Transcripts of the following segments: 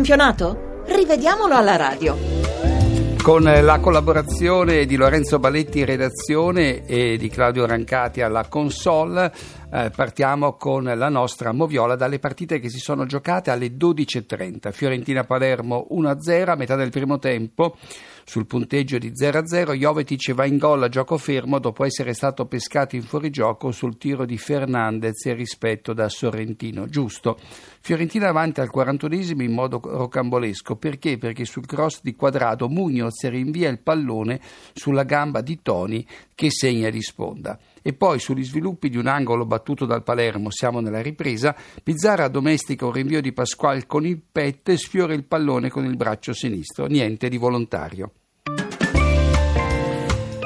campionato? Rivediamolo alla radio. Con la collaborazione di Lorenzo Balletti in redazione e di Claudio Rancati alla console, eh, partiamo con la nostra moviola dalle partite che si sono giocate alle 12.30. Fiorentina-Palermo 1-0 a metà del primo tempo. Sul punteggio di 0-0 Jovetic va in gol a gioco fermo dopo essere stato pescato in fuorigioco sul tiro di Fernandez e rispetto da Sorrentino. Giusto. Fiorentina avanti al 41esimo in modo rocambolesco. Perché? Perché sul cross di quadrato Munoz rinvia il pallone sulla gamba di Toni che segna di sponda. E poi sugli sviluppi di un angolo battuto dal Palermo, siamo nella ripresa, Pizzara domestica un rinvio di Pasquale con il petto e sfiora il pallone con il braccio sinistro. Niente di volontario.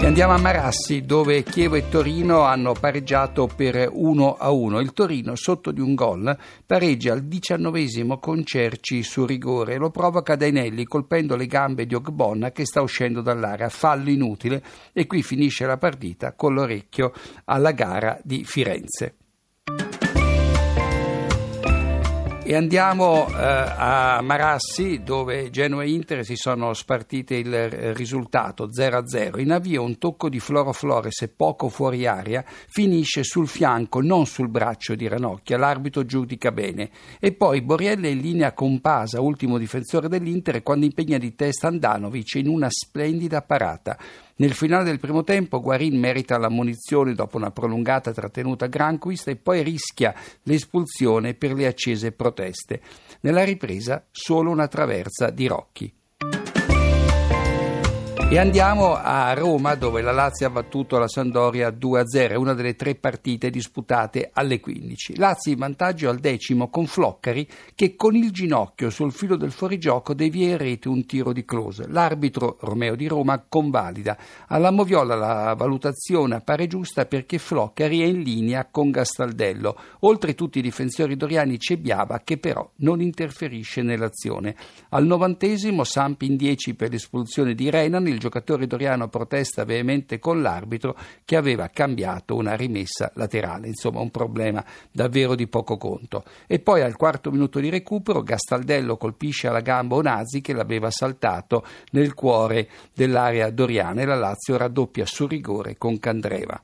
E andiamo a Marassi dove Chievo e Torino hanno pareggiato per 1 a 1. Il Torino sotto di un gol pareggia al diciannovesimo con Cerci su rigore. Lo provoca Dainelli colpendo le gambe di Ogbonna che sta uscendo dall'area. Fallo inutile e qui finisce la partita con l'orecchio alla gara di Firenze. E andiamo eh, a Marassi dove Genoa e Inter si sono spartite il risultato 0-0. In avvio un tocco di Floro Flores poco fuori aria finisce sul fianco, non sul braccio di Ranocchia. L'arbitro giudica bene. E poi Borrielli è in linea con Pasa, ultimo difensore dell'Inter, quando impegna di testa Andanovic in una splendida parata. Nel finale del primo tempo Guarin merita la munizione dopo una prolungata trattenuta granquista e poi rischia l'espulsione per le accese proteste. Nella ripresa solo una traversa di Rocchi. E andiamo a Roma dove la Lazio ha battuto la Sandoria 2-0, una delle tre partite disputate alle 15. Lazio in vantaggio al decimo con Floccari che con il ginocchio sul filo del fuorigioco devia in rete un tiro di close. L'arbitro Romeo di Roma convalida. Alla Moviola la valutazione appare giusta perché Floccari è in linea con Gastaldello. Oltre tutti i difensori doriani c'è Biava che però non interferisce nell'azione. Al novantesimo Sampi in 10 per l'espulsione di Renan, il giocatore doriano protesta veemente con l'arbitro che aveva cambiato una rimessa laterale, insomma un problema davvero di poco conto. E poi al quarto minuto di recupero Gastaldello colpisce alla gamba Onazzi che l'aveva saltato nel cuore dell'area doriana e la Lazio raddoppia su rigore con Candreva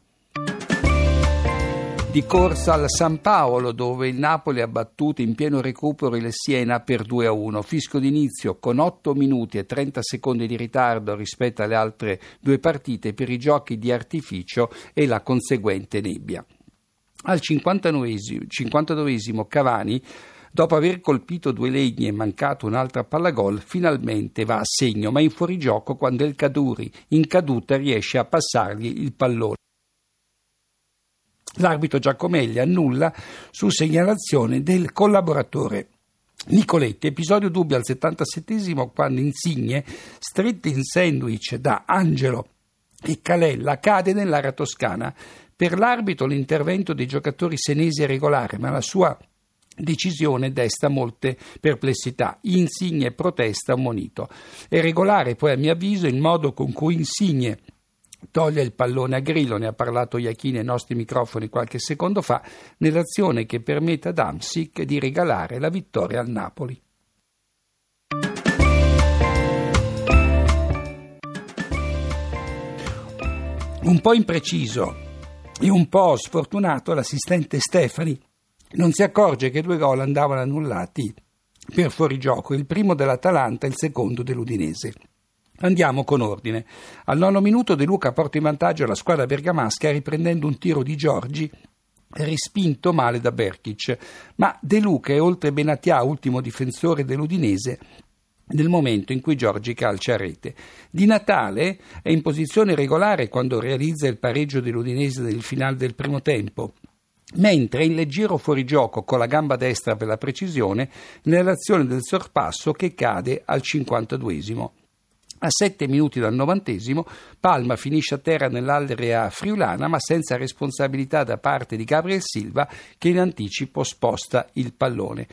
di corsa al San Paolo dove il Napoli ha battuto in pieno recupero il Siena per 2 a 1. Fisco d'inizio con 8 minuti e 30 secondi di ritardo rispetto alle altre due partite per i giochi di artificio e la conseguente nebbia. Al 59esimo Cavani Dopo aver colpito due legni e mancato un'altra palla gol, finalmente va a segno, ma in fuorigioco quando il Caduri in caduta riesce a passargli il pallone. L'arbitro Giacomelli annulla su segnalazione del collaboratore. Nicoletti, episodio dubbio al 77 quando Insigne, stretto in sandwich da Angelo e Calella, cade nell'area toscana. Per l'arbitro l'intervento dei giocatori senesi è regolare, ma la sua decisione desta molte perplessità. Insigne protesta un monito. È regolare poi a mio avviso il modo con cui Insigne toglie il pallone a Grillo, ne ha parlato Iachini ai nostri microfoni qualche secondo fa, nell'azione che permette ad Amsic di regalare la vittoria al Napoli. Un po' impreciso e un po' sfortunato l'assistente Stefani non si accorge che due gol andavano annullati per fuorigioco, il primo dell'Atalanta e il secondo dell'Udinese. Andiamo con ordine. Al nono minuto De Luca porta in vantaggio la squadra bergamasca riprendendo un tiro di Giorgi respinto male da Berkic, ma De Luca è oltre Benatia, ultimo difensore dell'Udinese, nel momento in cui Giorgi calcia a rete. Di Natale è in posizione regolare quando realizza il pareggio dell'Udinese nel finale del primo tempo mentre in leggero fuorigioco con la gamba destra per la precisione nell'azione del sorpasso che cade al 52esimo. A sette minuti dal novantesimo, Palma finisce a terra nell'area friulana, ma senza responsabilità da parte di Gabriel Silva, che in anticipo sposta il pallone.